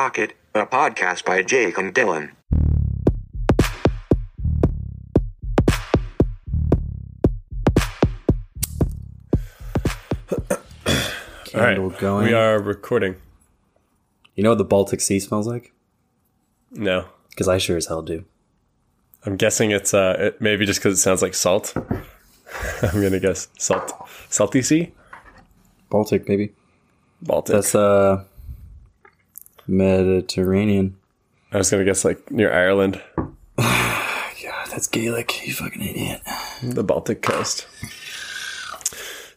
Pocket, a podcast by Jake and Dylan. All right, going. we are recording. You know what the Baltic Sea smells like? No, Because I sure as hell do. I'm guessing it's uh it, maybe just because it sounds like salt. I'm gonna guess salt, salty sea, Baltic, maybe. Baltic. That's uh Mediterranean. I was gonna guess like near Ireland, Yeah, that's Gaelic. You fucking idiot. the Baltic coast.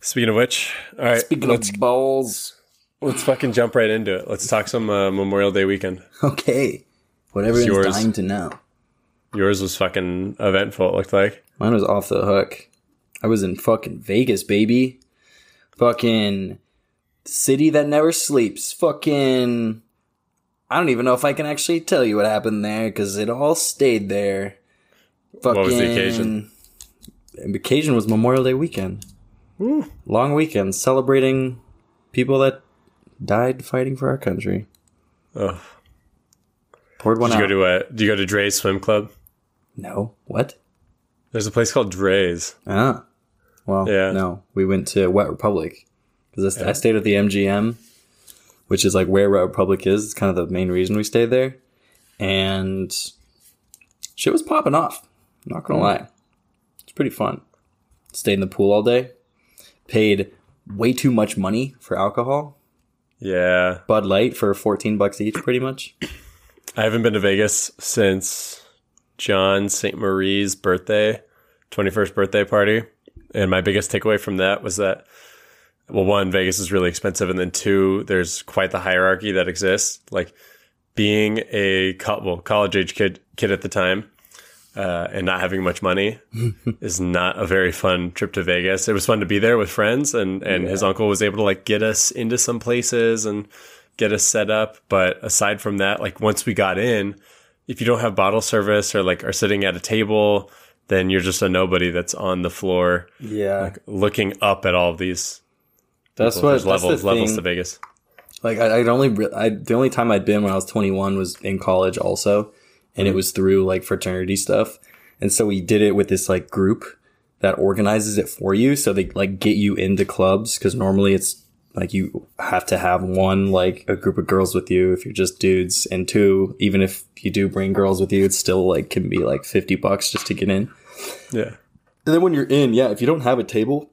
Speaking of which, all right, Speaking let's of balls. let's fucking jump right into it. Let's talk some uh, Memorial Day weekend. Okay. What everyone's yours. dying to know. Yours was fucking eventful. It looked like. Mine was off the hook. I was in fucking Vegas, baby. Fucking city that never sleeps. Fucking. I don't even know if I can actually tell you what happened there because it all stayed there. Fucking, was the occasion? The occasion was Memorial Day weekend. Long weekend celebrating people that died fighting for our country. Oh, Poured one did you out. go to a? Do you go to Drai's swim club? no, what? There's a place called Drai's. Ah, well, Yeah. no, we went to Wet Republic because I stayed at the MGM, which is like where Republic is. It's kind of the main reason we stayed there, and shit was popping off. I'm not gonna hmm. lie, it's pretty fun. Stayed in the pool all day, paid way too much money for alcohol. Yeah, Bud Light for 14 bucks each, pretty much. I haven't been to Vegas since John St. Marie's birthday, 21st birthday party. And my biggest takeaway from that was that, well, one, Vegas is really expensive. And then two, there's quite the hierarchy that exists. Like being a co- well, college age kid, kid at the time, uh, and not having much money is not a very fun trip to Vegas. It was fun to be there with friends and, and his uncle was able to like get us into some places and get us set up. But aside from that, like once we got in, if you don't have bottle service or like are sitting at a table, then you're just a nobody that's on the floor Yeah, looking up at all of these. That's what that's levels the levels thing. to Vegas. Like I, I'd only re- I, the only time I'd been when I was 21 was in college also, and it mm-hmm. was through like fraternity stuff. And so we did it with this like group that organizes it for you. So they like get you into clubs because normally it's like you have to have one like a group of girls with you if you're just dudes, and two even if you do bring girls with you, it still like can be like 50 bucks just to get in. Yeah. And then when you're in, yeah, if you don't have a table,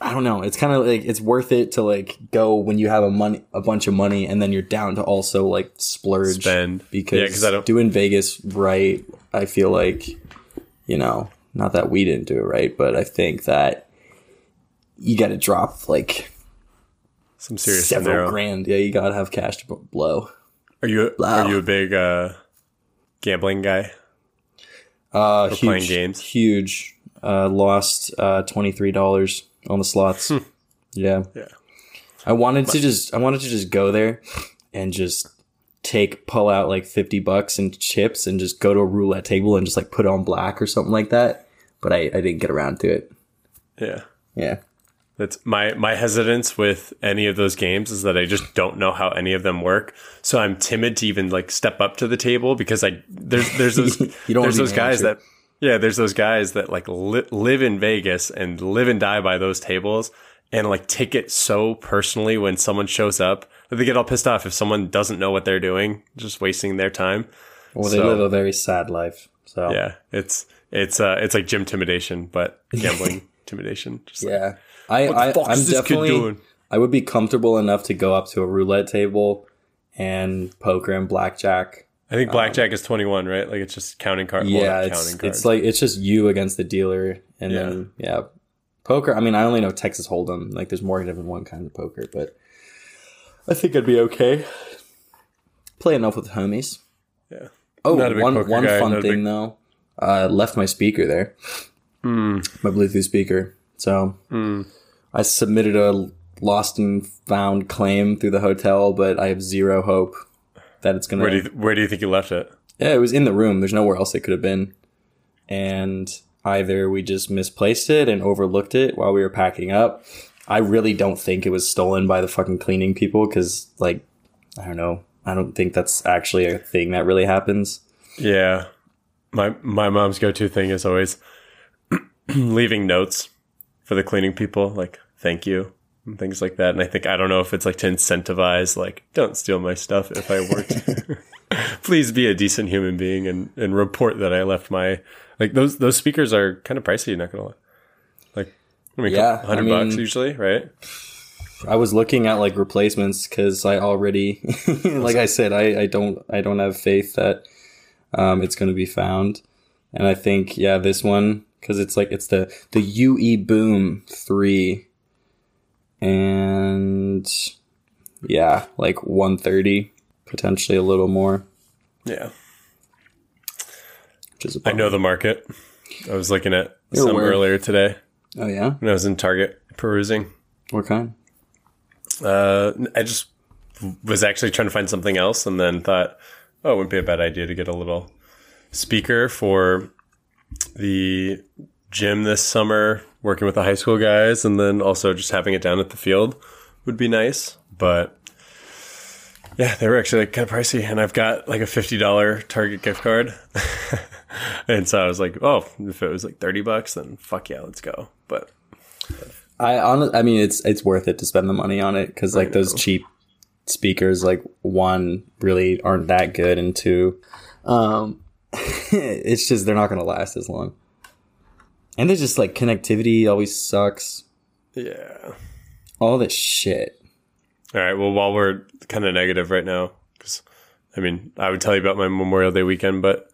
I don't know. It's kind of like it's worth it to like go when you have a money, a bunch of money, and then you're down to also like splurge Spend. because Yeah, 'cause I don't- doing Vegas right. I feel like you know, not that we didn't do it right, but I think that you got to drop like Some serious several scenario. grand. Yeah, you got to have cash to blow. Are you Wow. are you a big uh, gambling guy? Uh, huge, playing games? huge. Uh, lost uh twenty three dollars on the slots. Hmm. yeah. Yeah. I wanted to just I wanted to just go there and just take pull out like 50 bucks and chips and just go to a roulette table and just like put on black or something like that. But I, I didn't get around to it. Yeah. Yeah. That's my my hesitance with any of those games is that I just don't know how any of them work. So I'm timid to even like step up to the table because I there's there's those You don't there's those guys that yeah there's those guys that like li- live in Vegas and live and die by those tables and like take it so personally when someone shows up that they get all pissed off if someone doesn't know what they're doing, just wasting their time. Well, they So- live a very sad life. So Yeah, it's it's uh it's like gym intimidation, but gambling intimidation. Just like, yeah. I, what I fuck I'm is this kid definitely doing? I would be comfortable enough to go up to a roulette table and poker and blackjack. I think blackjack is 21, right? Like it's just counting cards. Um, Yeah, it's counting cards. it's like it's just you against the dealer, and Yeah. then yeah, poker. I mean, I only know Texas Hold'em. Like, there's more than one kind of poker, but I think I'd be okay. Play enough with homies. yeah. Oh, Not a big one one guy, fun thing big- though. Uh, left my speaker there, Hmm. my Bluetooth speaker. So I submitted a lost and found claim through the hotel, but I have zero hope that it's gonna. Where do you where do you think you left it? Yeah, it was in the room. There's nowhere else it could have been. And either we just misplaced it and overlooked it while we were packing up. I really don't think it was stolen by the fucking cleaning people because, like, I don't know. I don't think that's actually a thing that really happens. Yeah. My my mom's go to thing is always leaving notes for the cleaning people, like thank you and things like that. And I think I don't know if it's like to incentivize, like don't steal my stuff if I worked. Please be a decent human being and and report that I left my like those those speakers are kind of pricey. Not gonna lie, like I mean, Yeah, I hundred bucks usually, right? I was looking at like replacements because I already, like I said, I, I don't I don't have faith that um, it's going to be found, and I think yeah, this one because it's like it's the the UE Boom three, and yeah, like one thirty, potentially a little more, Yeah, which is I know the market. I was looking at You're some aware. earlier today Oh yeah, when I was in Target perusing. what kind? Uh, I just was actually trying to find something else, and then thought, oh, it wouldn't be a bad idea to get a little speaker for the gym this summer, working with the high school guys, and then also just having it down at the field would be nice. But yeah, they were actually like kind of pricey, and I've got like a fifty dollar Target gift card, and so I was like, oh, if it was like thirty bucks, then fuck yeah, let's go. But I on I mean it's it's worth it to spend the money on it because like those cheap speakers like one really aren't that good and two um it's just they're not gonna last as long and it's just like connectivity always sucks yeah. all this shit All right. Well, while we're kind of negative right now, because I mean, I would tell you about my Memorial Day weekend, but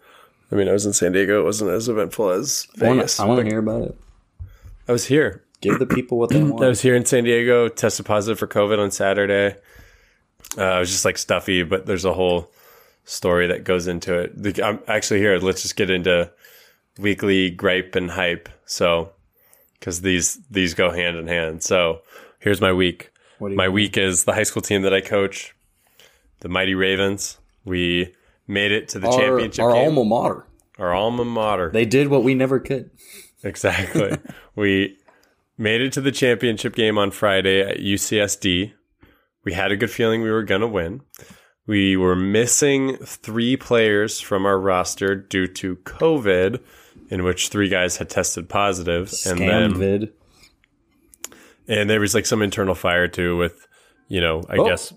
I mean, I was in San Diego. It wasn't as eventful as Vegas. I want to hear about it I was here. give the people what they want. I was here in San Diego. Tested positive for COVID on Saturday. Uh, I was just like stuffy, but there's a whole story that goes into it. The, I'm actually here. Let's just get into weekly gripe and hype. So, because these these go hand in hand. So, here's my week. What do you My week is the high school team that I coach, the Mighty Ravens. We made it to the our, championship our game. alma mater our alma mater. they did what we never could Exactly. we made it to the championship game on Friday at UCSD. We had a good feeling we were going to win. We were missing three players from our roster due to COVID, in which three guys had tested positive, and then vid and there was like some internal fire too with, you know, I Oh. guess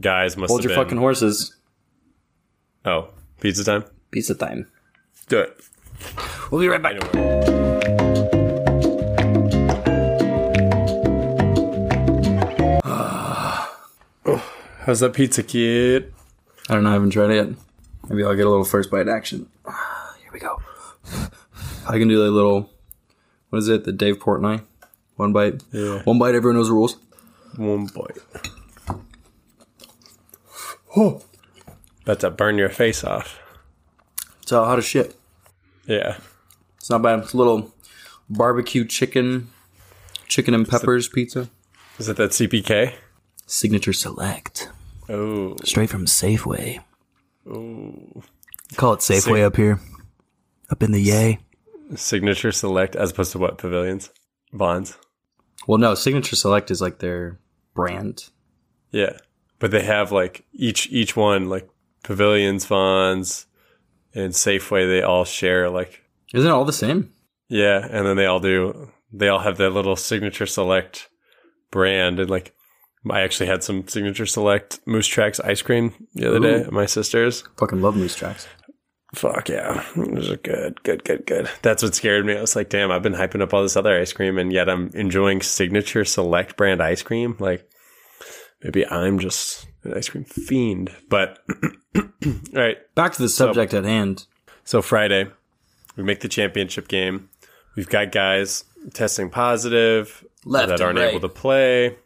guys must hold your been. fucking horses oh, pizza time. pizza time Do it. we'll be right back How's that pizza, kid? I don't know. I haven't tried it yet. Maybe I'll get a little first bite action. Here we go. I can do a little. What is it? The Dave Portnoy. One bite. Yeah. One bite. Everyone knows the rules. One bite. About to burn your face off. It's all hot as shit. Yeah. It's not bad. It's a little barbecue chicken, chicken and peppers pizza. Is it that CPK? Signature Select. Oh. Straight from Safeway. Ooh. Call it Safeway up here. Up in the yay. Signature Select as opposed to what? Pavilions? Vons? Well, no. Signature Select is like their brand. Yeah. But they have like each each one like Pavilions, Vons, and Safeway, they all share like Isn't it all the same? yeah, and then they all do they all have their little Signature Select brand and like I actually had some Signature Select Moose Tracks ice cream the other day at my sister's. Fucking love moose tracks. Fuck yeah. It was good, good, good, good. That's what scared me. I was like, damn, I've been hyping up all this other ice cream and yet I'm enjoying signature select brand ice cream. Like maybe I'm just an ice cream fiend. But all right. Back to the subject at hand. So Friday, we make the championship game. We've got guys testing positive Left that aren't right. able to play.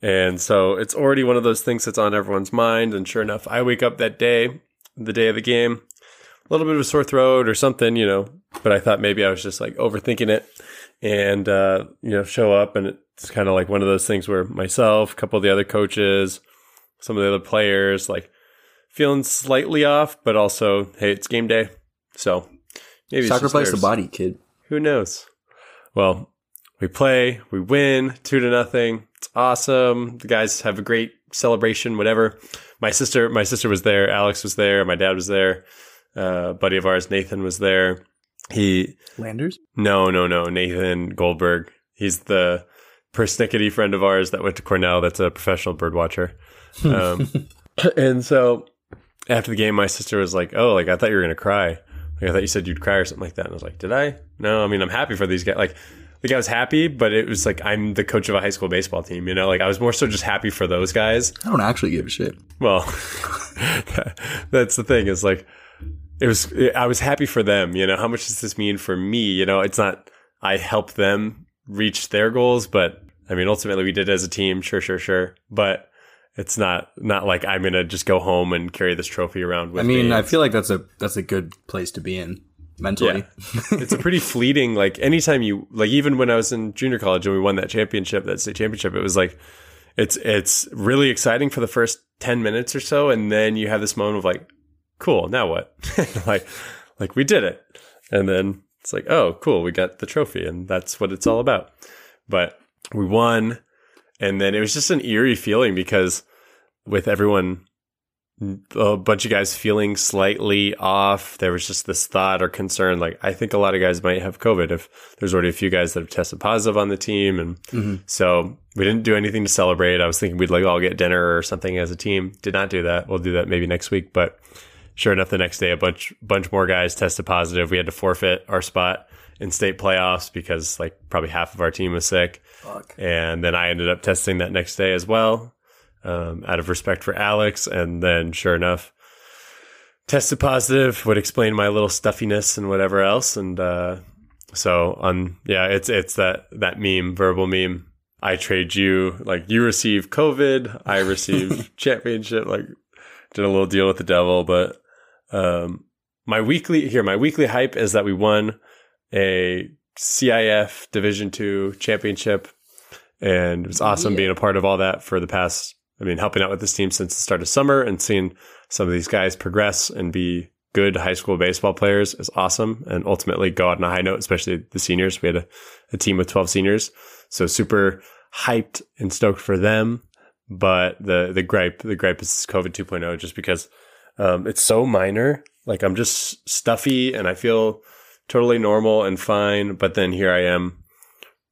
And so it's already one of those things that's on everyone's mind. And sure enough, I wake up that day, the day of the game, a little bit of a sore throat or something, you know. But I thought maybe I was just like overthinking it and, uh, you know, show up. And it's kind of like one of those things where myself, a couple of the other coaches, some of the other players, like feeling slightly off, but also, hey, it's game day. So maybe Sacrifice the body, kid. Who knows? Well, we play, we win two to nothing. It's awesome. The guys have a great celebration, whatever. My sister, my sister was there. Alex was there. My dad was there. Uh, buddy of ours, Nathan, was there. He Landers? no, no, no. Nathan Goldberg. He's the persnickety friend of ours that went to Cornell. That's a professional bird watcher. Um, and so after the game, my sister was like, "Oh, like I thought you were gonna cry. Like I thought you said you'd cry or something like that." And I was like, "Did I? No. I mean, I'm happy for these guys. Like, like I was happy, but it was like I'm the coach of a high school baseball team. You know, like I was more so just happy for those guys. I don't actually give a shit. Well, that's the thing. Is like it was. I was happy for them. You know, how much does this mean for me? You know, it's not. I helped them reach their goals, but I mean, ultimately we did it as a team. Sure, sure, sure. But it's not not like I'm gonna just go home and carry this trophy around with me. I mean, me. I feel like that's a that's a good place to be in mentally. Yeah. it's a pretty fleeting like anytime you like even when I was in junior college and we won that championship, that state championship, it was like it's it's really exciting for the first 10 minutes or so and then you have this moment of like cool, now what? like like we did it. And then it's like, oh, cool, we got the trophy and that's what it's all about. But we won and then it was just an eerie feeling because with everyone a bunch of guys feeling slightly off. There was just this thought or concern, like I think a lot of guys might have COVID. If there's already a few guys that have tested positive on the team, and mm-hmm. so we didn't do anything to celebrate. I was thinking we'd like all get dinner or something as a team. Did not do that. We'll do that maybe next week. But sure enough, the next day a bunch bunch more guys tested positive. We had to forfeit our spot in state playoffs because like probably half of our team was sick. Fuck. And then I ended up testing that next day as well, um, out of respect for Alex. And then, sure enough, tested positive. Would explain my little stuffiness and whatever else. And uh, so on, yeah, it's it's that that meme, verbal meme. I trade you like you receive COVID, I receive championship. Like did a little deal with the devil, but um, my weekly here, my weekly hype is that we won a CIF Division Two championship, and it was awesome being a part of all that for the past. I mean, helping out with this team since the start of summer and seeing some of these guys progress and be good high school baseball players is awesome, and ultimately go out on a high note, especially the seniors. We had a, a team with twelve seniors, so super hyped and stoked for them. But the the gripe the gripe is COVID 2.0 just because um, it's so minor. Like I'm just stuffy and I feel totally normal and fine. But then here I am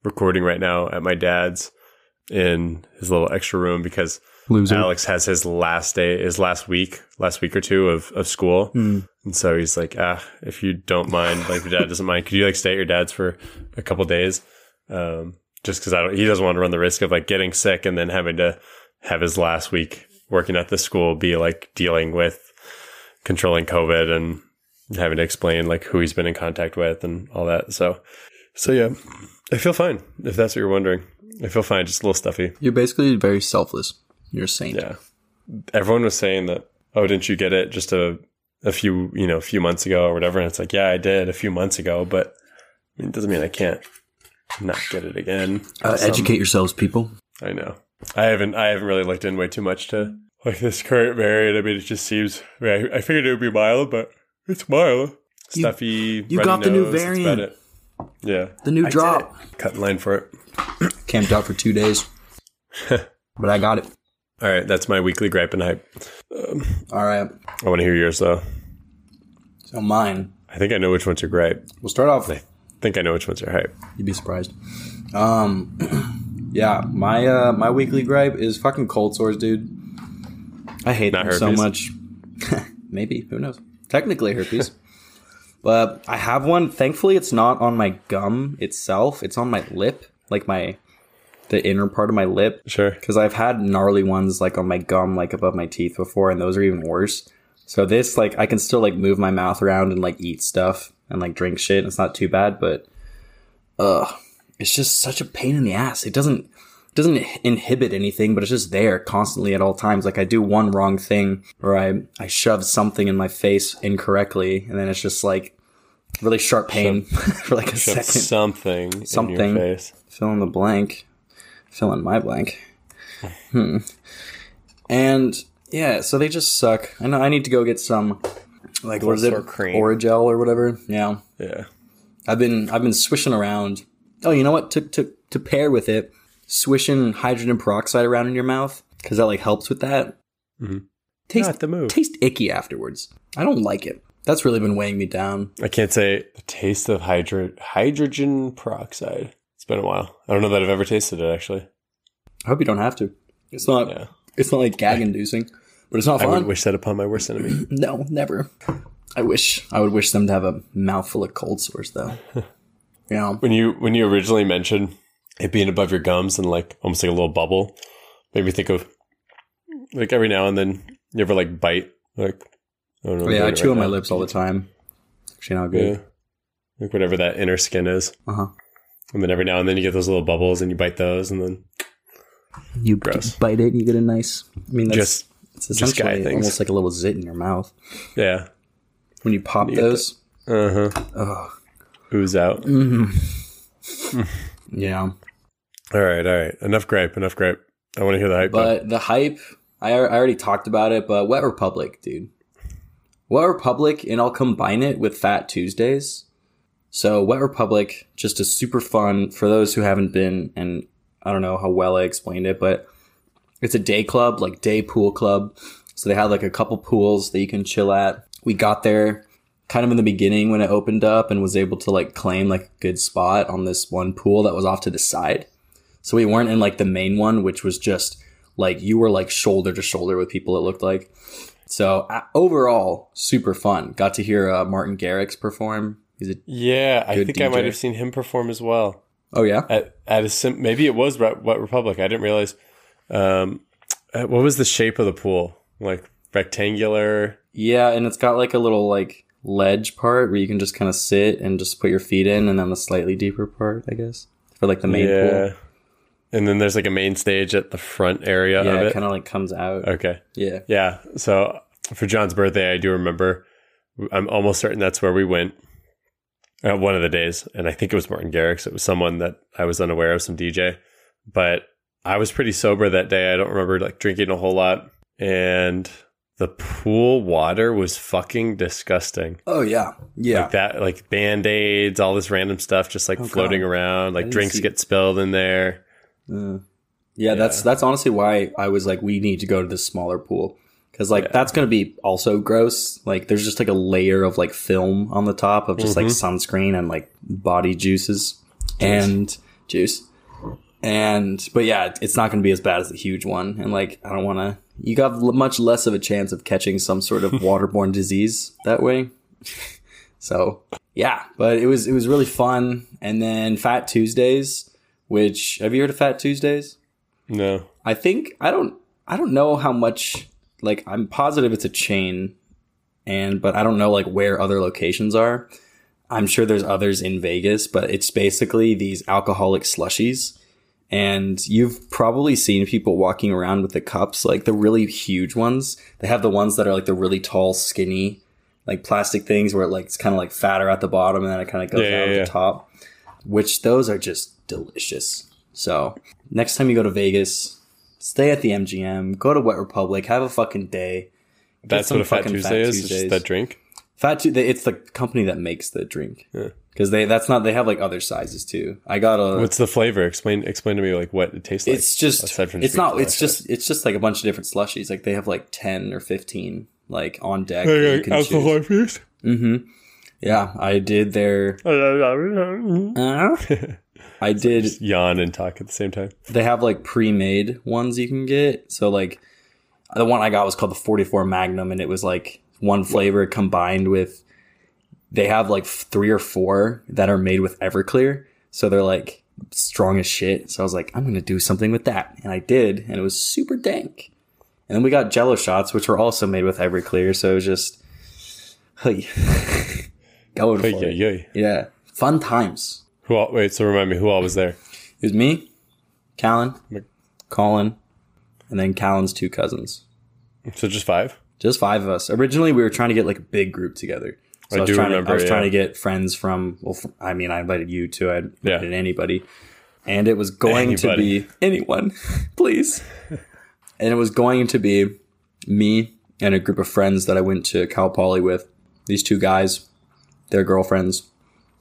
recording right now at my dad's in his little extra room because Loser. Alex has his last day, his last week, last week or two of, of school. And so he's like, ah, if you don't mind, like your dad doesn't mind, could you like stay at your dad's for a couple days? Um, just cause I don't, he doesn't want to run the risk of like getting sick and then having to have his last week working at the school be like dealing with controlling COVID and having to explain like who he's been in contact with and all that. So, so yeah, I feel fine if that's what you're wondering. I feel fine, just a little stuffy. You're basically very selfless. You're a saint. Yeah. Everyone was saying that, oh, didn't you get it just a, a few, you know, a few months ago or whatever? And it's like, yeah, I did a few months ago, but I mean, it doesn't mean I can't not get it again. Uh, educate yourselves, people. I know. I haven't, I haven't really looked in way too much to like this current variant. I mean, it just seems, I, mean, I I figured it would be mild, but it's mild. Stuffy. you runny got the new nose, that's about variant. it. Yeah. The new I drop. did. Cut in line for it. Camped out for two days, but I got it. All right. That's my weekly gripe and hype. All right. I want to hear yours though. So mine. I think I know which one's your gripe. We'll start off. I think I know which one's your hype. You'd be surprised. Um, yeah, my uh, my weekly gripe is fucking cold sores, dude. I hate Not them so much. Maybe who knows? Technically herpes, but I have one. Thankfully, it's not on my gum itself. It's on my lip, like my the inner part of my lip. Sure. Because I've had gnarly ones like on my gum, like above my teeth before, and those are even worse. So this, like, I can still like move my mouth around and like eat stuff and like drink shit. And it's not too bad, but ugh, it's just such a pain in the ass. It doesn't doesn't inhibit anything, but it's just there constantly at all times. Like I do one wrong thing or I I shove something in my face incorrectly, and then it's just like really sharp pain for like a Shove second. something, in Something. your face. Fill in the blank. Fill in my blank. Hmm. And yeah, so they just suck. I know I need to go get some like what is it? Or cream. Orajel or whatever. Yeah. Yeah. I've been I've been swishing around. Oh, you know what? To to to pair with it, swishing hydrogen peroxide around in your mouth because that like helps with that. Mhm. Taste Not the move. taste icky afterwards. I don't like it. That's really been weighing me down. I can't say the taste of hydro- hydrogen peroxide. It's been a while. I don't know that I've ever tasted it actually. I hope you don't have to. It's not. Yeah. It's not like gag inducing, but it's not fun. I wouldn't wish that upon my worst enemy. no, never. I wish. I would wish them to have a mouthful of cold sores though. yeah. when you when you originally mentioned it being above your gums and like almost like a little bubble, made me think of like every now and then you ever like bite like I don't know. I'm yeah, I chew right on my now. lips all the time. Actually, not Yeah. good. Like whatever that inner skin is. Uh huh. And then every now and then you get those little bubbles and you bite those and then You Gross. bite it, and you get a nice. I mean, that's just it's just guy essentially things. almost like a little zit in your mouth yeah. when you pop You those. Uh-huh. Ugh. Ooze out. Yeah, All right, all right. Enough gripe, enough gripe. I want to hear the hype. though. but the hype. I, I already talked about it, but Wet Republic, dude. Wet Republic, and I'll combine it with Fat Tuesdays. So Wet Republic, just a super fun for those who haven't been, and I don't know how well I explained it, but it's a day club, like day pool club. So they have like a couple pools that you can chill at. We got there kind of in the beginning when it opened up and was able to like claim like a good spot on this one pool that was off to the side. So we weren't in like the main one, which was just like you were like shoulder to shoulder with people. It looked like. So uh, overall, super fun. Got to hear uh, Martin Garrix perform. He's a yeah, I think I might have seen him perform as well. oh yeah, At at a sim- maybe it was Re- what Republic. I didn't realize. Um, uh, what was the shape of the pool? Like rectangular. yeah, and it's got like a little like ledge part where you can just kind of sit and just put your feet in, and then the slightly deeper part, I guess, for like the main yeah. pool. And then there's like a main stage at the front area Yeah, of it it. kind of like comes out. okay. Yeah, Yeah. So for John's birthday, I do remember. I'm almost certain that's where we went. Uh, one of the days, and I think it was Martin Garrix. It was someone that I was unaware of, some DJ, but I was pretty sober that day. I don't remember like drinking a whole lot, and the pool water was fucking disgusting. Oh yeah, yeah. Like that, like band aids, all this random stuff, just like Oh, floating God. around. Like drinks see- get spilled in there. Uh, yeah, that's that's honestly why I was like, we need to go to this smaller pool because like Yeah. that's gonna be also gross. Like, there's just like a layer of like film on the top of just like Mm-hmm. sunscreen and like body juices and juice. And but yeah, it's not gonna be as bad as the huge one. And like, I don't want to. You got l- much less of a chance of catching some sort of waterborne disease that way. So yeah, but it was it was really fun. And then Fat Tuesdays, which have you heard of Fat Tuesdays? No, I think I don't I don't know how much like I'm positive it's a chain and but I don't know like where other locations are. I'm sure there's others in Vegas, but it's basically these alcoholic slushies. And you've probably seen people walking around with the cups, like the really huge ones. They have the ones that are like the really tall, skinny, like plastic things where it like it's kind of like fatter at the bottom and then it kind of goes Yeah, out yeah, at yeah. the top. Which those are just delicious. So next time you go to Vegas, stay at the MGM, go to Wet Republic, have a fucking day. That's what a Fat Tuesday is. It's just that drink. Fat Tu- they- it's the company that makes the drink. Yeah. Because they that's not they have like other sizes too. I got a. What's the flavor? Explain explain to me like what it tastes like. it's just aside from it's not it's just it's just like a bunch of different slushies. Like they have like ten or fifteen like on deck. can choose. feast. Mm-hmm. Yeah, I did their. I did. Yawn and talk at the same time. They have like pre-made ones you can get. So like the one I got was called the 44 Magnum, and it was like one flavor combined with. They have like three or four that are made with Everclear, so they're like strong as shit. So I was like, I'm gonna do something with that, and I did, and it was super dank. And then we got Jello shots, which were also made with Everclear, so it was just, hey, going for it. yeah. Yeah, fun times. Who all, wait, so remind me, who all was there? It was me, Callan, Mc- Colin, and then Callan's two cousins. So just five? Just five of us. Originally, we were trying to get like a big group together. So I I, was do trying remember, To, I was yeah. trying to get friends from. Well, fr- I mean, I invited you too. I Yeah. invited anybody, and it was going to be anyone, please. and it was going to be me and a group of friends that I went to Cal Poly with. These two guys, their girlfriends,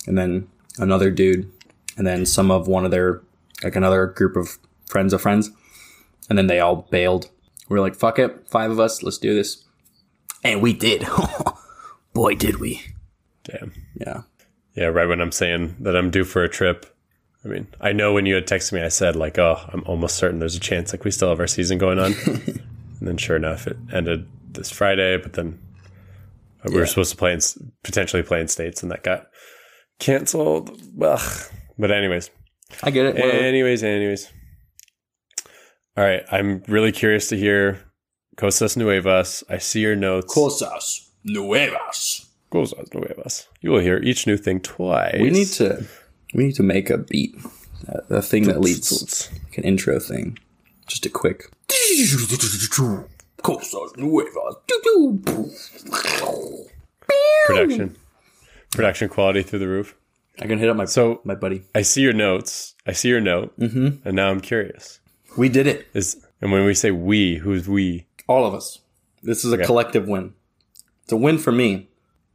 and then another dude, and then some of one of their like another group of friends of friends, and then they all bailed. We are like, fuck it, five of us, let's do this. And we did. Boy, did we. Damn. Yeah. Yeah, right when I'm saying that I'm due for a trip. I mean, I know when you had texted me, I said like, "Oh, I'm almost certain there's a chance like we still have our season going on." and then, sure enough, it ended this Friday. But then we were Yeah. supposed to play in potentially play in states, and that got canceled. Ugh. But anyways, I get it. whatever. anyways, anyways. All right, I'm really curious to hear Cosas Nuevas. I see your notes. Cosas nuevas. Cosas Nuevas. You will hear each new thing twice. We need to we need to make a beat. A, a thing that leads like an intro thing. Just a quick Cosas nuevas. production, production quality through the roof. I can hit up my So my buddy. I see your notes. I see your note, mm-hmm. and now I'm curious. We did it. Is and when we say we, who's we? All of us. This is a collective win. It's a win for me,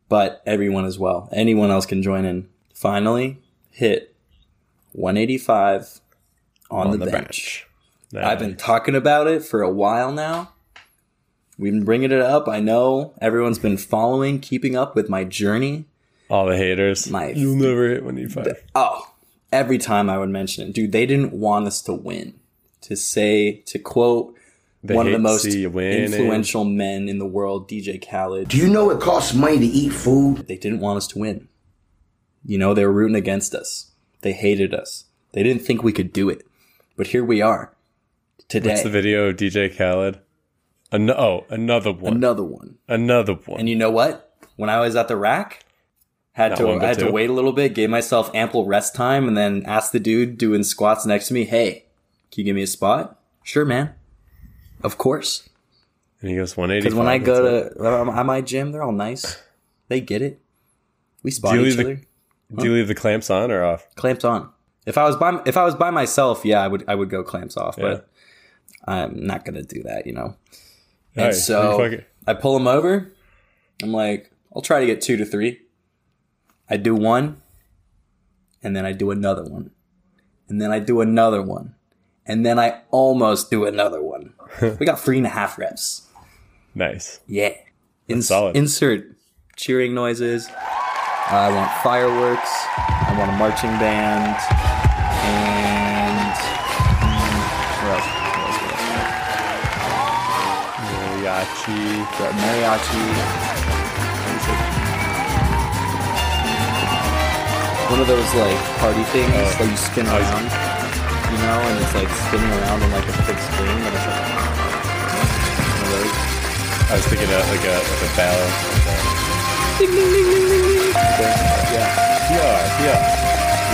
but everyone as well. Anyone else can join in. Finally hit 185 on, the, bench. Nah, I've been talking about it for a while now. We've been bringing it up. I know everyone's been following, keeping up with my journey. All the haters. My- You'll never hit 185. Oh, every time I would mention it, dude, they didn't want us to win. To say, to quote They one of the most see you winning. influential men in the world, DJ Khaled. Do you know it costs money to eat food? They didn't want us to win. You know, they were rooting against us. They hated us. They didn't think we could do it. But here we are. Today. What's the video of DJ Khaled? An- oh, another one. Another one. another one. And you know what? When I was at the rack, had to I had to wait a little bit, gave myself ample rest time, and then asked the dude doing squats next to me, "Hey, can you give me a spot?" Sure, man. Of course. and he goes 185. Because when I go to um, at my gym, they're all nice. They get it. We spot each the- other. do you leave the clamps on or off? Clamps on. If I was by if I was by myself, yeah, I would I would go clamps off, but I'm not gonna do that, you know. And Alright, so. I pull him over. I'm like, I'll try to get two to three. I do one, and then I do another one, and then I do another one, and then I almost do another one. we got three and a half reps. Nice. Yeah. Ins- solid. Insert cheering noises. I want fireworks. I want a marching band. And. What else? What else? What else? Mariachi. Got mariachi. One of those like party things Oh. that you spin Oh, around, you know, and it's like spinning around on like a big screen, but it's like one of those. I was thinking of like a like a bell. Yeah. Yeah, yeah.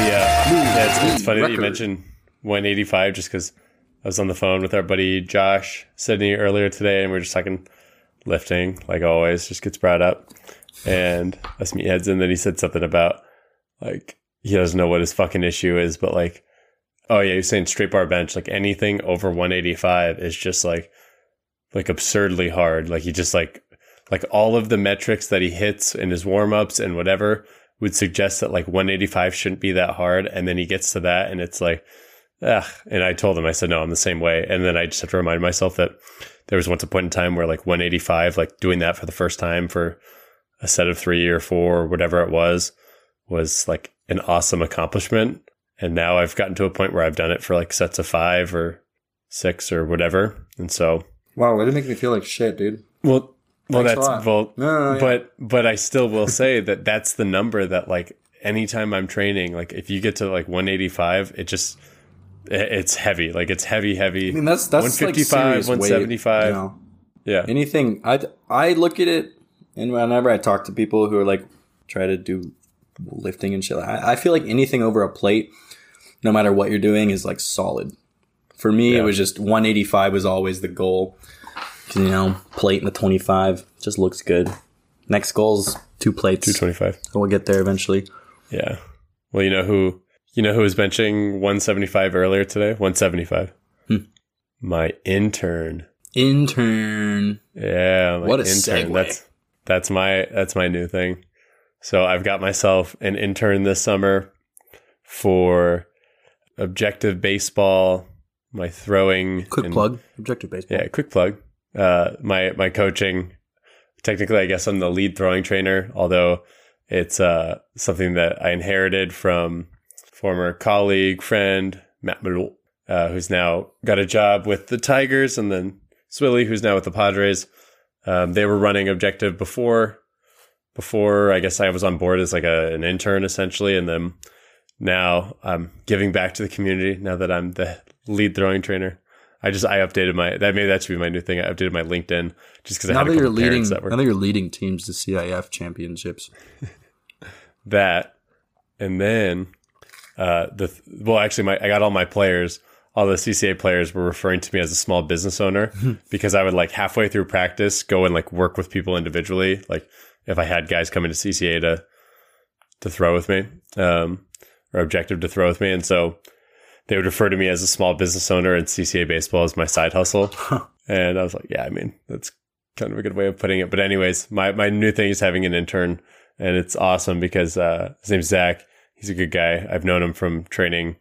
Yeah. Yeah, it's, it's funny that you mentioned 185 just because I was on the phone with our buddy Josh Sydney earlier today and we are just talking lifting, like always, just gets brought up. And us meatheads, and then he said something about like he doesn't know what his fucking issue is, but like, oh yeah, you're saying straight bar bench, like anything over 185 is just like like absurdly hard. Like he just like like all of the metrics that he hits in his warm ups and whatever would suggest that like 185 shouldn't be that hard. And then he gets to that and it's like, ugh. And I told him, I said, no, I'm the same way. And then I just have to remind myself that there was once a point in time where like 185, like doing that for the first time for a set of three or four or whatever it was, was like an awesome accomplishment. And now I've gotten to a point where I've done it for like sets of five or six or whatever. And so Wow, way to make me feel like shit, dude. well, well, Thanks that's well, No, no, no, yeah. but but I still will say that that's the number that like anytime I'm training, like if you get to like 185, it just it's heavy, like it's heavy, heavy. I mean, that's that's 155, like serious weight, 175. you know? yeah, Anything I I look at it, and whenever I talk to people who are like try to do lifting and shit, I, I feel like anything over a plate, no matter what you're doing, is like solid. For me, Yeah. it was just 185 was always the goal. You know, plate in the 25 just looks good. Next goal's two plates. 225. We'll get there eventually. Yeah. Well, you know who you know who was benching 175 earlier today? 175. Hmm. My intern. Intern. Yeah, What a intern. segue. That's that's my that's my new thing. So I've got myself an intern this summer for objective baseball, my throwing. Quick and- plug. Objective baseball. Yeah, quick plug. uh, my my coaching. Technically, I guess I'm the lead throwing trainer, although it's uh, something that I inherited from former colleague, friend Matt Malot, uh, who's now got a job with the Tigers, and then Swilly, who's now with the Padres. Um, they were running Objective before, before I guess I was on board as like a, an intern essentially, and then now I'm giving back to the community. Now that I'm the lead throwing trainer, I just I updated my that maybe that should be my new thing. I updated my LinkedIn just because I Now had a that you're leading, that were now that you're leading teams to CIF championships. that, and then uh, the well, actually, my I got all my players, all the CCA players were referring to me as a small business owner because I would like halfway through practice go and like work with people individually, like if I had guys coming to CCA to to throw with me, um, or objective to throw with me, and so they would refer to me as a small business owner and CCA baseball as my side hustle, and I was like, yeah, I mean that's kind of a good way of putting it. But anyways, my my new thing is having an intern, and it's awesome because uh, his name's Zach. He's a good guy. I've known him from training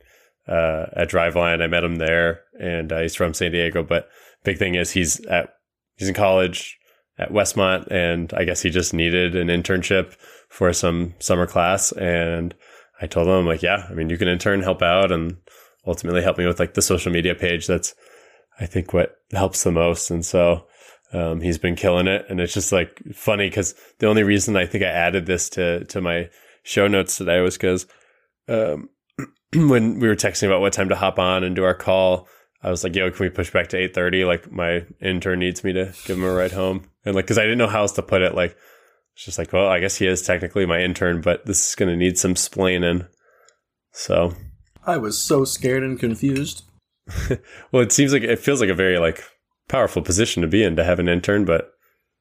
uh, at Driveline. I met him there, and uh, he's from San Diego. But big thing is he's at he's in college at Westmont, and I guess he just needed an internship for some summer class. And I told him, I'm like, yeah, I mean, you can intern, help out, and ultimately help me with like the social media page. That's I think what helps the most. And so um, he's been killing it, and it's just like funny because the only reason I think I added this to to my show notes today was because um, when we were texting about what time to hop on and do our call, I was like, "Yo, can we push back to eight thirty? Like my intern needs me to give him a ride home." And like, because I didn't know how else to put it, like it's just like, well, I guess he is technically my intern, but this is going to need some splaining. So, I was so scared and confused. well, it seems like it feels like a very like powerful position to be in to have an intern, but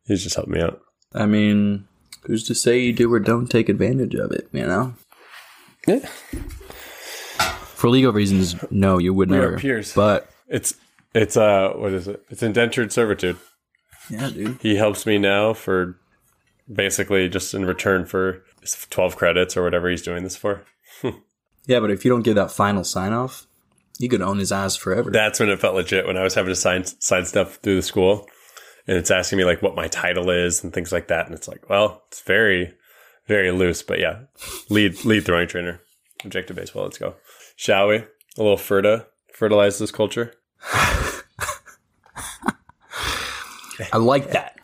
he's just helped me out. I mean, who's to say you do or don't take advantage of it? You know. Yeah. For legal reasons, no, you would We are never. peers. But It's it's uh what is it? It's indentured servitude. yeah, dude. He helps me now for basically just in return for 12 credits or whatever he's doing this for. Yeah, but if you don't give that final sign off, you could own his ass forever. That's when it felt legit when I was having to sign sign stuff through the school and it's asking me like what my title is and things like that and it's like, well, it's very very loose, but yeah. Lead lead throwing trainer. Objective baseball, let's go. Shall we? A little ferta fertilize this culture. I like that.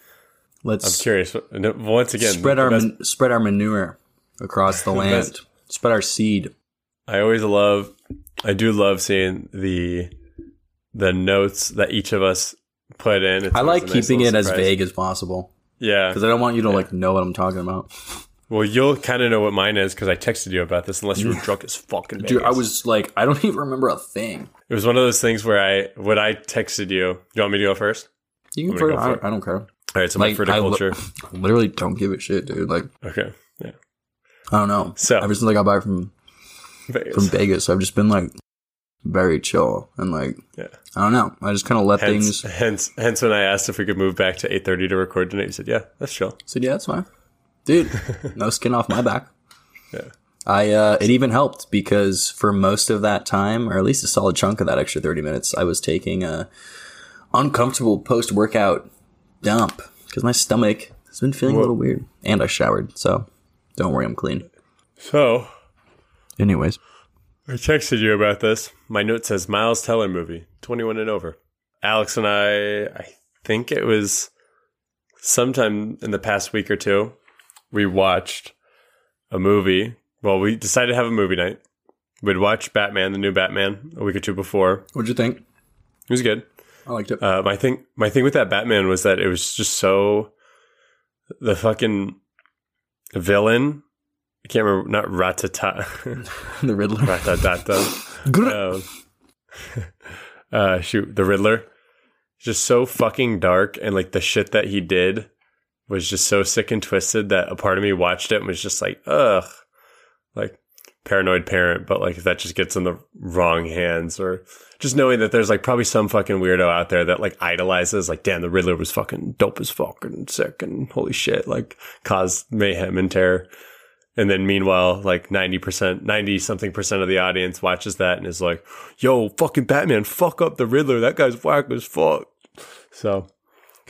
Let's. I'm curious. Once again, spread our best- man- spread our manure across the land. best- Spread our seed. I always love, I do love seeing the the notes that each of us put in. It's I like nice keeping it little as vague as possible Yeah. because I don't want you to like know what I'm talking about. Well, you'll kind of know what mine is because I texted you about this, unless you were drunk as fucking. Dude, I was like, I don't even remember a thing. It was one of those things where I, when I texted you. Do you want me to go first? You can I'm gonna fur- go I. I don't care. All right. So my Like, fertile I li- culture. Literally don't give a shit, dude. Like, okay. Yeah. I don't know. So- ever since I got back from Vegas. from Vegas, I've just been like very chill and like yeah. I don't know. I just kind of let Hence, things. hence, hence, when I asked if we could move back to eight thirty to record tonight, you said, "Yeah, that's chill." Said yeah, that's fine, dude. no skin off my back. Yeah. I uh, it even helped because for most of that time, or at least a solid chunk of that extra thirty minutes, I was taking a uncomfortable post workout dump because my stomach has been feeling a little weird, and I showered. So don't worry, I'm clean. So Anyways, I texted you about this. My note says Miles Teller movie, 21 and over. Alex and I, I think it was sometime in the past week or two, we watched a movie. Well, we decided to have a movie night. We'd watch Batman, the new Batman, a week or two before. what'd you think? It was good. I liked it. Uh, my thing, my thing with that Batman was that it was just so the fucking villain. I can't remember, not Ratata, the Riddler. Ratatata. um, uh, shoot, the Riddler. Just so fucking dark, and like the shit that he did was just so sick and twisted that a part of me watched it and was just like, ugh, like paranoid parent. But like, if that just gets in the wrong hands, or just knowing that there's like probably some fucking weirdo out there that like idolizes, like, damn, the Riddler was fucking dope as fuck and sick and holy shit, like caused mayhem and terror. And then meanwhile, like 90%, 90 something percent of the audience watches that and is like, yo, fucking Batman, fuck up the Riddler. That guy's whack as fuck. So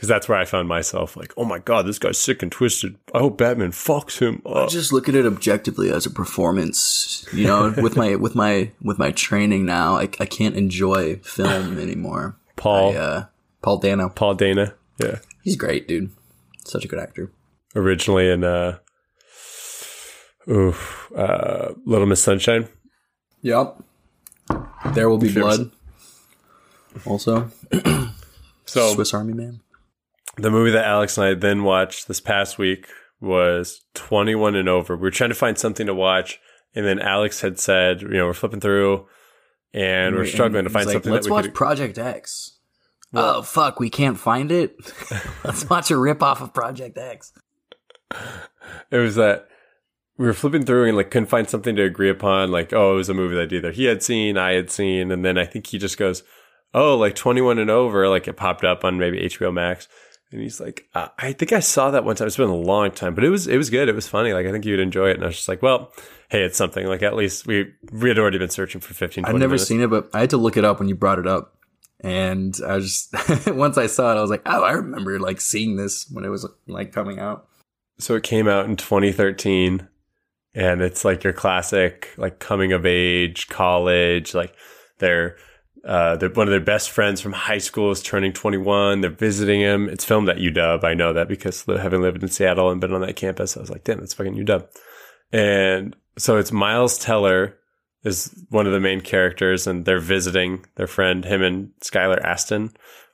because that's where I found myself. Like, oh my god, this guy's sick and twisted. I hope Batman fucks him I just look at it objectively as a performance. You know, with my with my with my training now, I, I can't enjoy film anymore. Paul I, uh, Paul Dano, Paul Dana, yeah, he's great, dude. Such a good actor. originally in uh, oof, uh, Little Miss Sunshine. Yep. There will be If you ever blood. Also, So Swiss Army Man. The movie that Alex and I then watched this past week was 21 and over. We were trying to find something to watch, and then Alex had said, you know, we're flipping through, and we're struggling to He's find like, something Let's that we watch could. Project X. oh fuck, we can't find it. Let's watch a rip off of Project X. It was that we were flipping through and like couldn't find something to agree upon. Like, oh, it was a movie that either he had seen, I had seen, and then I think he just goes, "Oh, like 21 and over." Like it popped up on maybe HBO Max, and he's like, uh, "I think I saw that one time. It's been a long time, but it was it was good. It was funny. Like I think you'd enjoy it." And I was just like, "Well, hey, it's something. Like at least we we had already been searching for 15, 20 I've never minutes. seen it, but I had to look it up when you brought it up. And I was just once I saw it, I was like, oh, I remember like seeing this when it was like coming out. So it came out in 2013 and it's like your classic like coming of age college like they're uh they're one of their best friends from high school is turning 21 they're visiting him. It's filmed at UW I know that because having lived in Seattle and been on that campus I was like damn it's fucking UW and so it's Miles Teller is one of the main characters and they're visiting their friend. Him and Skylar Astin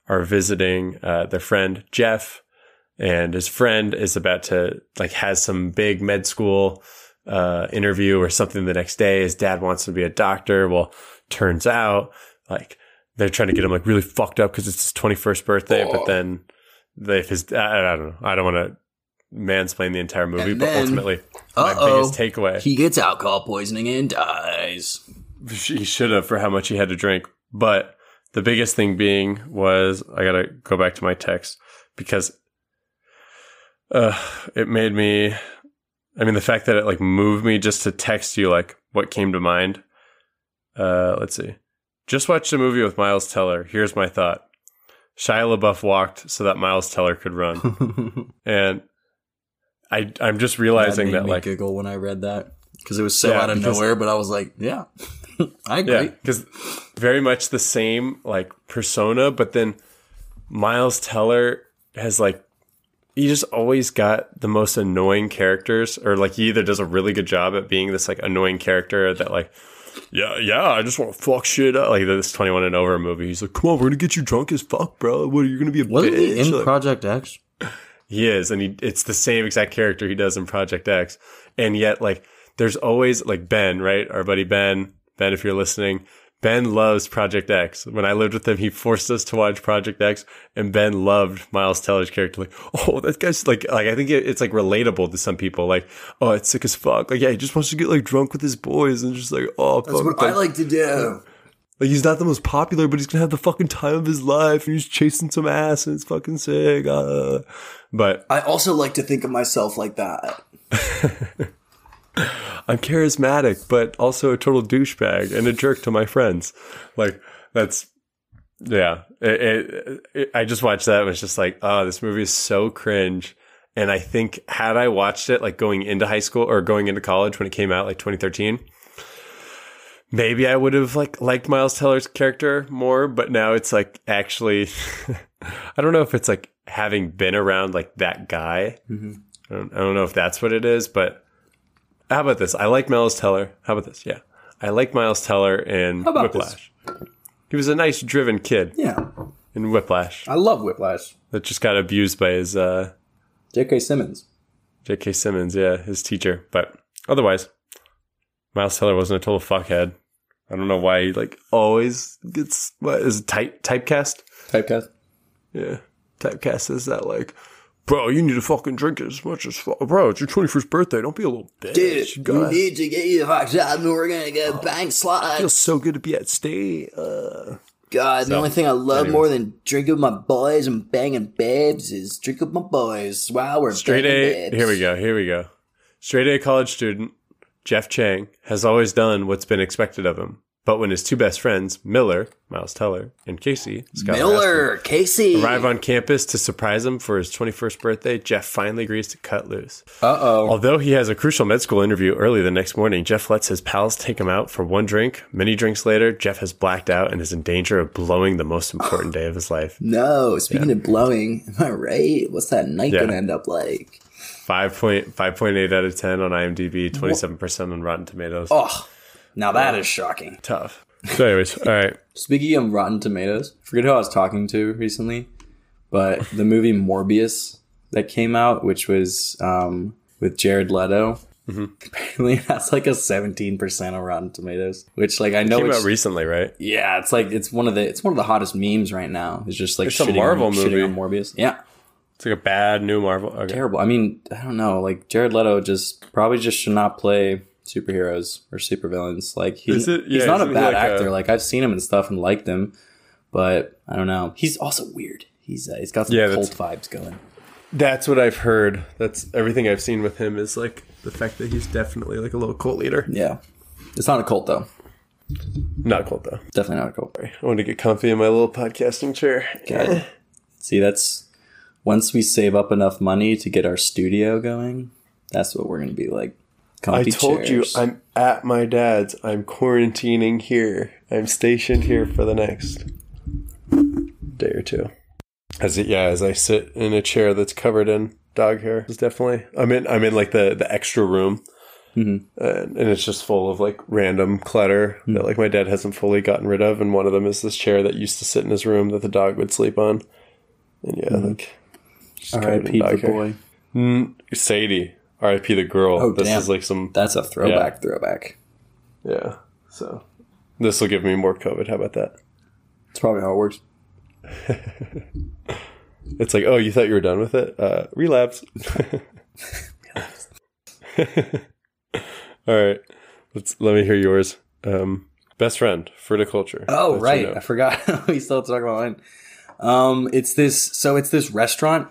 are visiting uh, their friend Jeff and his friend is about to like has some big med school uh, interview or something the next day. His dad wants to be a doctor. Well, turns out like they're trying to get him like really fucked up because it's his 21st birthday. But then they, if his, I, I don't know. I don't want to mansplain the entire movie, but ultimately my biggest takeaway, He gets alcohol poisoning and dies. he should have for how much he had to drink. But the biggest thing being was I got to go back to my text because uh, it made me. I mean, the fact that it like moved me just to text you like what came to mind. Uh, let's see. Just watched a movie with Miles Teller. Here's my thought: Shia LaBeouf walked so that Miles Teller could run, and I I'm just realizing that me like giggle when I read that because it was so Yeah, out of because- nowhere. But I was like, yeah, I agree. Yeah, because very much the same like persona, but then Miles Teller has like he just always got the most annoying characters, or like he either does a really good job at being this like annoying character that like. Yeah, yeah, I just want to fuck shit up. Like this 21 and over movie. He's like, come on, we're going to get you drunk as fuck, bro. What are you going to be a Wasn't bitch? he in Like- Project X? he is, and he it's the same exact character he does in Project X, and yet like there's always like Ben, right? Our buddy Ben, Ben, if you're listening, Ben loves Project X. When I lived with him, he forced us to watch Project X, and Ben loved Miles Teller's character. Like, oh, that guy's like, like I think it, it's like relatable to some people. Like, oh, it's sick as fuck. Like, yeah, he just wants to get like drunk with his boys, and just like, oh, that's fuck, what like, I like to do. like he's not the most popular, but he's gonna have the fucking time of his life, and he's chasing some ass, and it's fucking sick. Uh. But I also like to think of myself like that. I'm charismatic, but also a total douchebag and a jerk to my friends. Like that's yeah. It, it, it, I just watched that and was just like, oh, this movie is so cringe. And I think had I watched it like going into high school or going into college when it came out, like 2013, maybe I would have like liked Miles Teller's character more. But now it's like actually, I don't know if it's like having been around like that guy. Mm-hmm. I, don't, I don't know if that's what it is, but how about this? I like Miles Teller. How about this? Yeah. I like Miles Teller in about Whiplash. He was a nice, driven kid Yeah, in Whiplash I love Whiplash. that just got abused by his uh, J.K. Simmons. J.K. Simmons, yeah, his teacher. But otherwise, Miles Teller wasn't a total fuckhead. I don't know why he like always gets what is it type typecast? Typecast. Yeah, typecast is that like, bro, you need to fucking drink as much as fuck, bro. It's your twenty first birthday. Don't be a little bitch. You gotta- to get you fucked up and we're gonna go bang slide. feels so good to be at state. Uh, God, the only thing I love anyway. more than drinking with my boys and banging babes is drink with my boys while we're straight A. babes. Here we go. Here we go. Straight A college student Jeff Chang has always done what's been expected of him, But when his two best friends, Miller, Miles Teller, and Casey, Scott Miller, Casey. Arrive on campus to surprise him for his 21st birthday, Jeff finally agrees to cut loose. Uh oh. Although he has a crucial med school interview early the next morning, Jeff lets his pals take him out for one drink. Many drinks later, Jeff has blacked out and is in danger of blowing the most important day of his life. No, speaking of blowing, am I right? What's that night Yeah. gonna end up like? 5.5.8 out of 10 on IMDb, 27% on Rotten Tomatoes. Oh, now that is shocking. Tough. So, anyways, all right. Speaking of Rotten Tomatoes, I forget who I was talking to recently, but the movie Morbius that came out, which was um, with Jared Leto, Mm-hmm. apparently it has like a seventeen percent on Rotten Tomatoes. Which, like, I know it Came it's out recently, right? yeah, it's like it's one of the it's one of the hottest memes right now. It's just like It's a Marvel on, movie. on Morbius. Yeah, It's like a bad new Marvel. Okay. terrible. I mean, I don't know. Like Jared Leto just probably just should not play superheroes or supervillains. Like he's it- he's not a bad like actor. a- like I've seen him and stuff and liked him, but I don't know. He's also weird. He's uh, he's got some Yeah, cult vibes going. That's what I've heard. That's everything I've seen with him is like the fact that he's definitely like a little cult leader. Yeah, it's not a cult though. Not a cult though. Definitely not a cult. I want to get comfy in my little podcasting chair. See, that's once we save up enough money to get our studio going. That's what we're gonna be like. I told chairs. you I'm at my dad's. I'm quarantining here. I'm stationed here for the next day or two. As it, yeah, as I sit in a chair that's covered in dog hair, it's definitely. I'm in. I'm in like the the extra room, Mhm. and, and it's just full of like random clutter Hmm. that like my dad hasn't fully gotten rid of. And one of them is this chair that used to sit in his room that the dog would sleep on. And yeah, like covered in R.I.P. the hair. boy. Mm, Sadie. R.I.P. the girl. Oh, this damn. is like some That's a throwback. Throwback. yeah. So this will give me more COVID. How about that? That's probably how it works. It's like, oh, you thought you were done with it? Uh, relapse. All right. Let's let me hear yours. Um, best friend, fruticulture. Oh Let you right, know. I forgot. we still have to talk about mine. Um, it's this. So it's this restaurant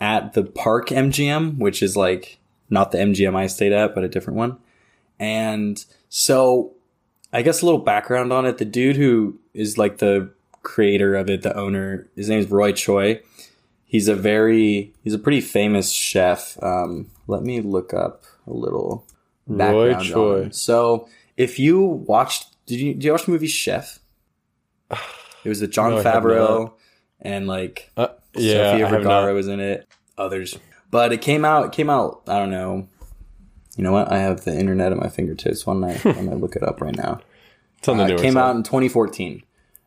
at the Park MGM, which is like not the MGM I stayed at, but a different one. And so, I guess a little background on it. The dude who is like the creator of it, the owner, his name is Roy Choi. He's a very, he's a pretty famous chef. Um, let me look up a little Roy background on Choi. him. So if you watched, did you did you watch the movie Chef? It was with Jon No, Favreau and like Uh, yeah, Sofia Vergara was in it. Others, but it came out. It came out. I don't know. You know what? I have the internet at my fingertips. Why don't I, why don't I look it up right now? It's on the Uh, newer it came side. out in 2014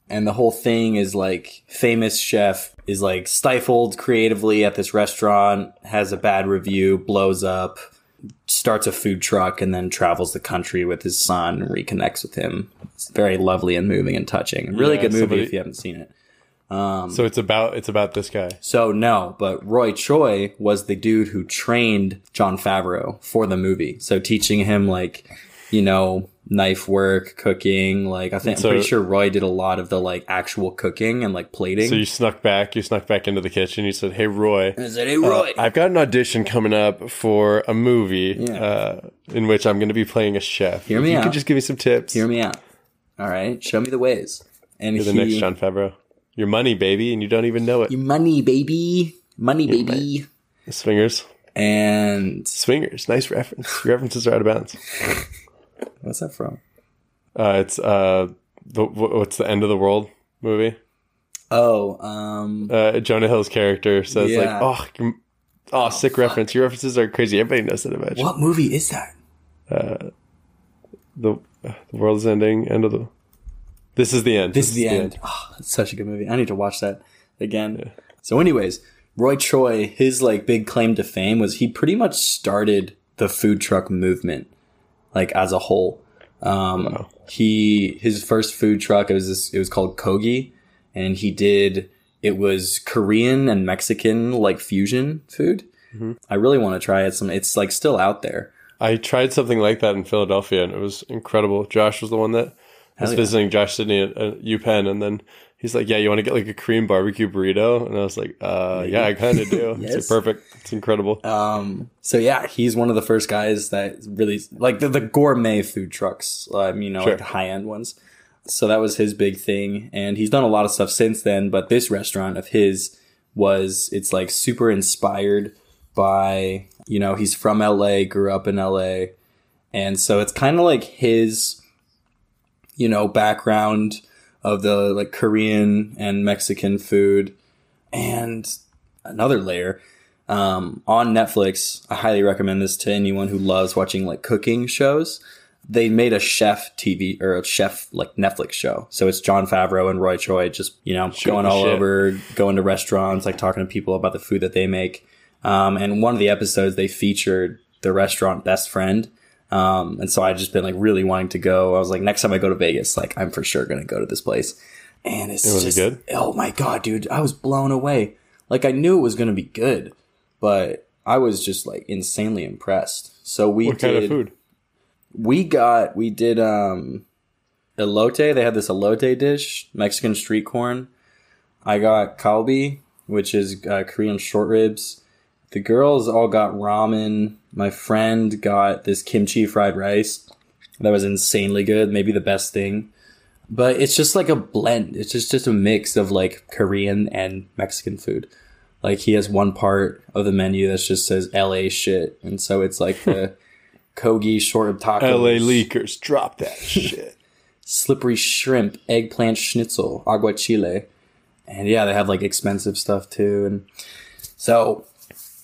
and the whole thing is like famous chef is like stifled creatively at this restaurant has a bad review blows up starts a food truck and then travels the country with his son and reconnects with him it's very lovely and moving and touching really Yeah, good movie somebody- if you haven't seen it So it's about it's about this guy. so no, but Roy Choi was the dude who trained Jon Favreau for the movie. So teaching him like, you know, knife work, cooking. Like I think So- I'm pretty sure Roy did a lot of the like actual cooking and like plating. So you snuck back. You snuck back into the kitchen. You said, "Hey, Roy." I said, "Hey Roy, I've got an audition coming up for a movie Yeah. uh, in which I'm going to be playing a chef. Hear If me you out. could just give me some tips. hear me out. All right, show me the ways." And You're the he, next Jon Favreau. Your money, baby, and you don't even know it. Your money, baby, money, baby." Swingers, And swingers. Nice reference. Your references are out of bounds. what's that from? Uh, it's uh, the what's the end of the world movie? Oh, um, Uh, Jonah Hill's character says Yeah. like, "Oh, you- oh, sick reference. Your references are crazy. Everybody knows that about you. what movie is that? The uh, the world is ending. End of the. This is the end. This is the end. Oh, that's such a good movie. I need to watch that again. So, anyways, Roy Choi, his like big claim to fame was he pretty much started the food truck movement, like as a whole. Um, He his first food truck it was this, it was called Kogi, and he did it was Korean and Mexican like fusion food. I really want to try it. Some it's like still out there. I tried something like that in Philadelphia, and it was incredible. Josh was the one that I was yeah. visiting Josh Sydney at, at UPenn, and then he's like, "Yeah, you want to get like a Korean barbecue burrito?" And I was like, "Uh, yeah, I kind of do. It's Yes. like, perfect. It's incredible." Um, so yeah, he's one of the first guys that really like the, the gourmet food trucks, um, you know, Sure. like the high end ones. so that was his big thing, and he's done a lot of stuff since then. But this restaurant of his was it's like super inspired by you know he's from LA, grew up in LA, and so it's kind of like his you know background of the like Korean and Mexican food, and another layer um, on Netflix. I highly recommend this to anyone who loves watching like cooking shows. They made a chef TV or a chef like Netflix show. So it's Jon Favreau and Roy Choi just, you know, going all shit. over, going to restaurants, like talking to people about the food that they make. Um, and one of the episodes they featured the restaurant best friend. Um, and so I just been like really wanting to go. I was like, next time I go to Vegas, like I'm for sure to go to this place. And it's was just, good? oh my God, dude, I was blown away. Like I knew it was to be good, but I was just like insanely impressed. So we What did, kind of food? we got we did um elote they had this elote dish mexican street corn i got kalbi which is uh, korean short ribs the girls all got ramen. My friend got this kimchi fried rice. That was insanely good maybe the best thing. But it's just like a blend. It's just just a mix of like korean and mexican food. Like he has one part of the menu that just says la shit. And so it's like the kogi short of tacos. LA leakers, drop that shit. slippery shrimp, eggplant schnitzel, agua chile. And yeah, they have like expensive stuff too. And so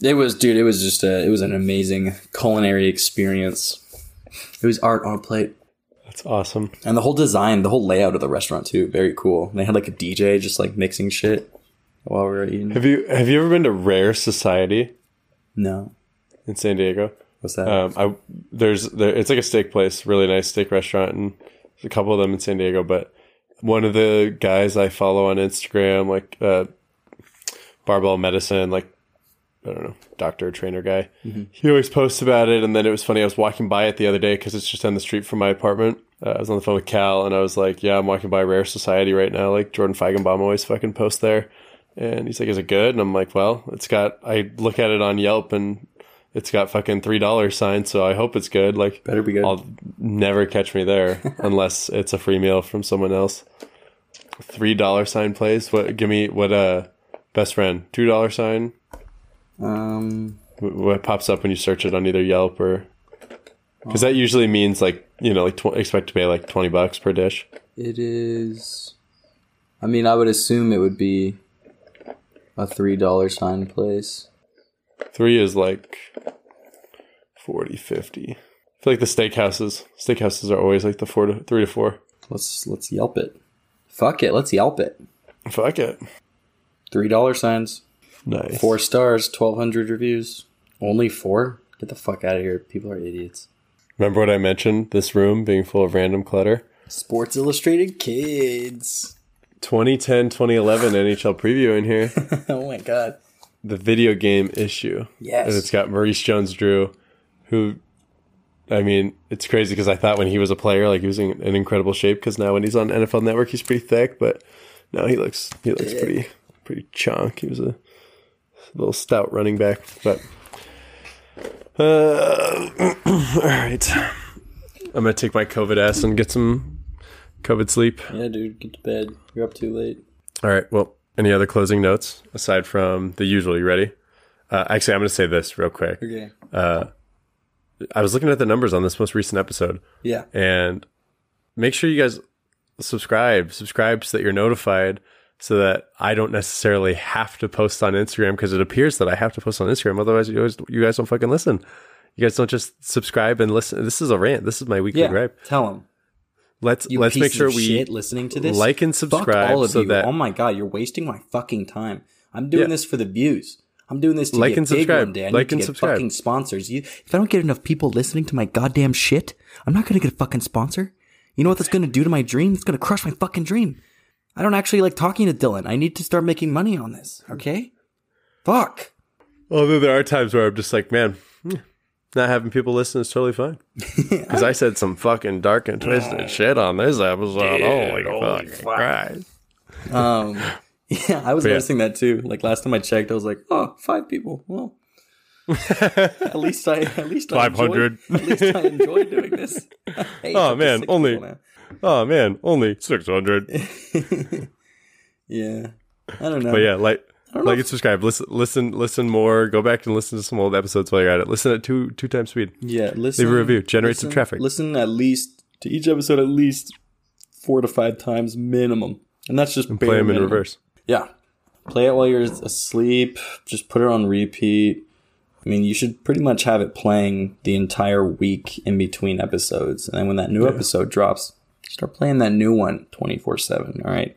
it was, dude, it was just a, it was an amazing culinary experience. It was art on a plate. That's awesome. And the whole design, the whole layout of the restaurant too, very cool. And they had like a DJ just like mixing shit while we were eating. Have you have you ever been to Rare Society No. in San Diego? What's that? Um, I there's there, it's like a steak place, really nice steak restaurant, and there's a couple of them in San Diego. But one of the guys I follow on Instagram, like uh, Barbell Medicine, like I don't know, doctor trainer guy, he always posts about it. And then it was funny. I was walking by it the other day because it's just down the street from my apartment. Uh, I was on the phone with Cal, and I was like, "Yeah, I'm walking by Rare Society right now. Like Jordan Feigenbaum always fucking posts there." And he's like, "Is it good?" And I'm like, "Well, it's got." I look at it on Yelp, and it's got fucking three dollars signs, so I hope it's good. Like, Better be good. I'll never catch me there unless it's a free meal from someone else. Three dollar sign place. What? Give me what? Uh, best friend. Two dollar sign. Um, What pops up when you search it on either Yelp or? Because that usually means like you know like tw- expect to pay like twenty bucks per dish. it is, I mean, I would assume it would be a $3 sign place. Three is like 40, 50. I feel like the steakhouses. Steakhouses are always like the four to three to four. Let's let's Yelp it. Fuck it, let's Yelp it. Fuck it. Three dollar signs, Nice. four stars, twelve hundred reviews. Only four? Get the fuck out of here. People are idiots. Remember what I mentioned? This room being full of random clutter. Sports Illustrated kids. 2010 2011 NHL preview in here. oh my god. The video game issue. Yes. And it's got Maurice Jones Drew, who, I mean, it's crazy because I thought when he was a player, like he was in, in incredible shape. Because now when he's on NFL Network, he's pretty thick. But now he looks he looks pretty pretty chunk. He was a little stout running back. But uh, all right, I'm gonna take my COVID ass and get some COVID sleep. Yeah, dude, get to bed. You're up too late. All right. Well, any other closing notes aside from the usual? You ready? Uh, actually, I'm to say this real quick. Okay. Uh, I was looking at the numbers on this most recent episode, Yeah. and make sure you guys subscribe. Subscribe so that you're notified, so that I don't necessarily have to post on Instagram because it appears that I have to post on Instagram. Otherwise, you guys, you guys don't fucking listen. You guys don't just subscribe and listen. This is a rant. This is my weekly Yeah. gripe. Tell them. Let's You let's make sure we shit listening to this. like and Fuck subscribe all of so you. that oh my god, you're wasting my fucking time. I'm doing Yeah. this for the views. I'm doing this to Like get and big subscribe. one day. I Like need to and get subscribe. fucking sponsors. You, if I don't get enough people listening to my goddamn shit, I'm not gonna get a fucking sponsor. You know what that's gonna do to my dream? It's gonna crush my fucking dream. I don't actually like talking to Dylan. I need to start making money on this. Okay? Fuck. Although there are times where I'm just like, man, hmm, not having people listen is totally fine. Because I said some fucking dark and twisted shit on this episode. holy fucking Christ. Um, yeah, I was But yeah. noticing that too. Like last time I checked, I was like, oh, five people. Well, at least I at least I 500. enjoy, at least I enjoy doing this. Hey, Oh, man, only- now. Oh man, only six hundred. Yeah. I don't know. But yeah, like like and subscribe. Listen, listen, listen more. Go back and listen to some old episodes while you're at it. Listen at two two times speed. Yeah, listen. Leave a review. Generate some traffic. Listen at least to each episode at least four to five times minimum, and that's just Play bare them in reverse. Yeah, play it while you're asleep. Just put it on repeat. I mean, you should pretty much have it playing the entire week in between episodes, and then when that new episode drops, start playing that new one 24 seven. All right.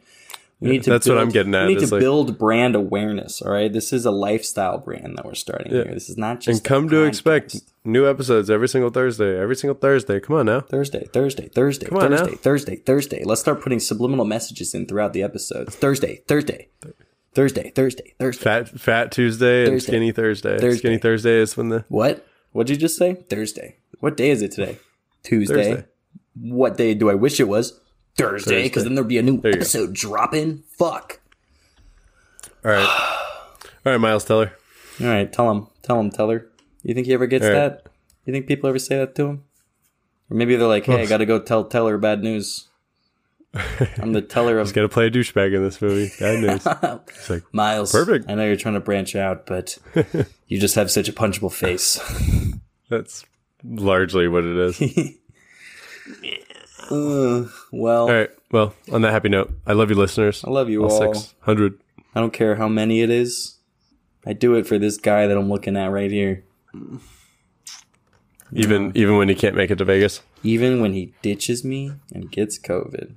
We need to that's what I'm getting at, We need to like- build brand awareness. All right, this is a lifestyle brand that we're starting here. This is not just And come to expect new episodes every single Thursday. Every single Thursday. Come on now. Thursday, Thursday, Thursday, on now. Thursday, Thursday, Thursday. Let's start putting subliminal messages in throughout the episodes. Thursday, Thursday, Thursday, Thursday, Thursday. Fat Fat Tuesday and Skinny Thursday. Thursday. Skinny Thursday is when the What? What'd you just say? Thursday. What day is it today? Tuesday. Thursday. What day do I wish it was? Thursday, because then there'd be a new go. episode dropping. Fuck. All right. All right, Miles Teller. All right, tell him. Tell him, Teller. You think he ever gets right. that? You think people ever say that to him? Or maybe they're like, hey, I gotta go tell Teller bad news. I'm the teller of He's Gonna play a douchebag in this movie. Bad news. It's like Miles. Perfect. I know you're trying to branch out, but you just have such a punchable face. that's largely what it is. Uh, well, All right. Well, on that happy note, I love you, listeners. I love you all. Six hundred. I don't care how many it is. I do it for this guy that I'm looking at right here. Even even when he can't make it to Vegas. Even when he ditches me and gets COVID.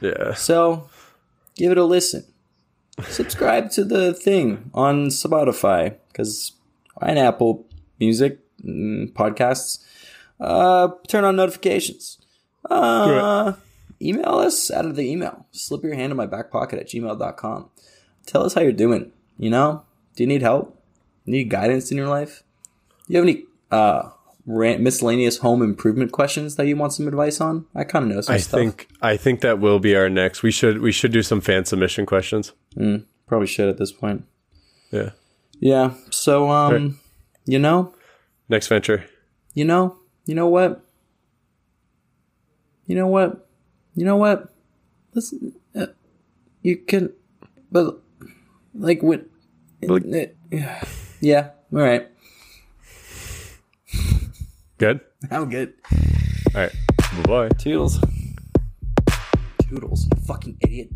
Yeah. So, give it a listen. Subscribe to the thing on Spotify because on Apple Music mm, podcasts. Uh, turn on notifications. Uh, email us out of the email. Slip your hand in my back pocket at gmail.com. Tell us how you're doing. You know, do you need help? Need guidance in your life? Do you have any uh, ran- miscellaneous home improvement questions that you want some advice on? I kind of know some I stuff. think I think that will be our next. We should we should do some fan submission questions. Probably should at this point. Yeah. Yeah. So, um, Right. you know, Next venture. you know, you know what? You know what? You know what? Listen, uh, you can, but like when, Like- uh, yeah. All right. Good. I'm good. All right. Bye bye. Toodles. Toodles. You fucking idiot.